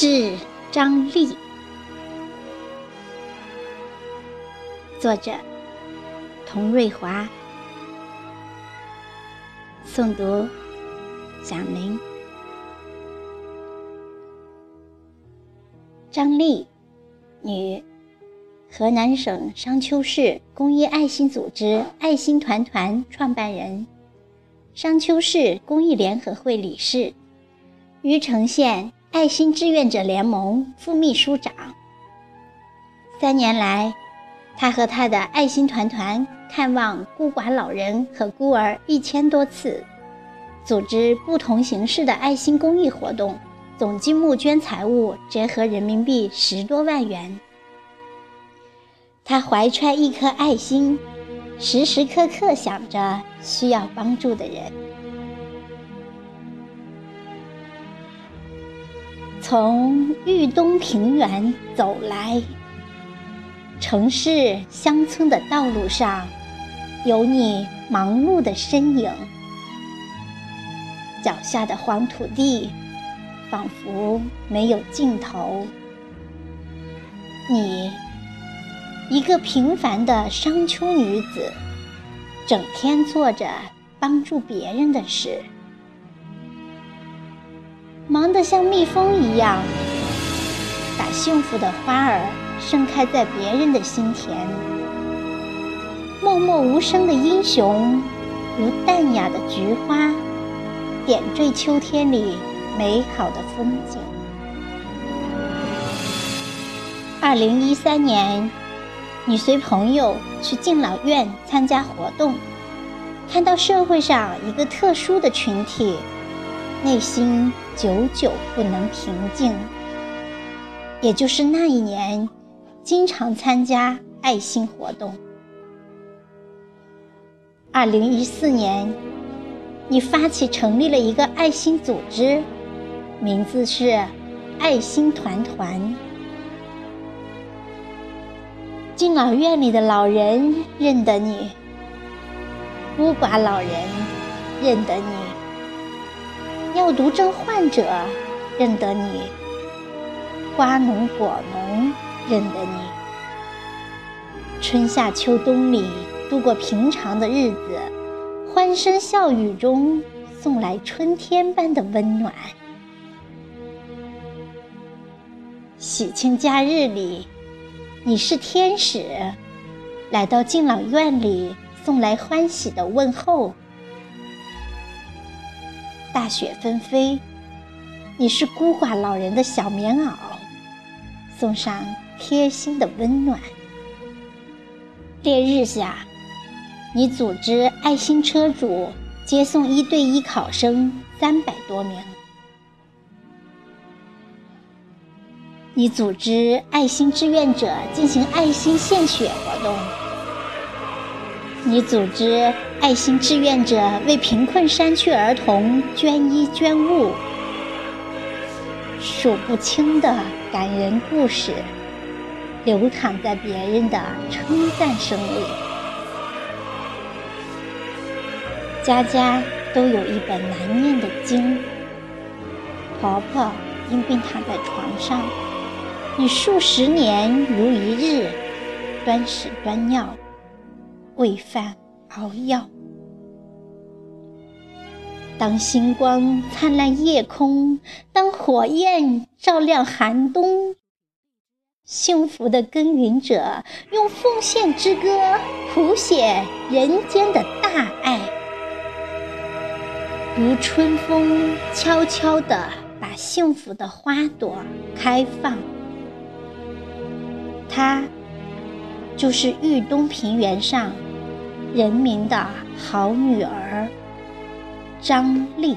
致张丽，作者童瑞华，诵读蒋玲。张丽，女，河南省商丘市公益爱心组织爱心团团创办人，商丘市公益联合会理事，虞城县。爱心志愿者联盟副秘书长。三年来，他和他的爱心团团看望孤寡老人和孤儿一千多次，组织不同形式的爱心公益活动，总计募捐财物折合人民币十多万元。他怀揣一颗爱心，时时刻刻想着需要帮助的人。从豫东平原走来，城市乡村的道路上，有你忙碌的身影。脚下的黄土地，仿佛没有尽头。你，一个平凡的商丘女子，整天做着帮助别人的事。忙得像蜜蜂一样，把幸福的花儿盛开在别人的心田。默默无声的英雄，如淡雅的菊花，点缀秋天里美好的风景。二零一三年，你随朋友去敬老院参加活动，看到社会上一个特殊的群体。内心久久不能平静。也就是那一年，经常参加爱心活动。二零一四年，你发起成立了一个爱心组织，名字是“爱心团团”。敬老院里的老人认得你，孤寡老人认得你。尿毒症患者认得你，瓜农果农认得你，春夏秋冬里度过平常的日子，欢声笑语中送来春天般的温暖。喜庆假日里，你是天使，来到敬老院里送来欢喜的问候。大雪纷飞，你是孤寡老人的小棉袄，送上贴心的温暖。烈日下，你组织爱心车主接送一对一考生三百多名，你组织爱心志愿者进行爱心献血活动。你组织爱心志愿者为贫困山区儿童捐衣捐物，数不清的感人故事流淌在别人的称赞声里。家家都有一本难念的经。婆婆因病躺在床上，你数十年如一日，端屎端尿。喂饭熬药。当星光灿烂夜空，当火焰照亮寒冬，幸福的耕耘者用奉献之歌谱写人间的大爱，如春风悄悄地把幸福的花朵开放。她，就是豫东平原上。人民的好女儿，张丽。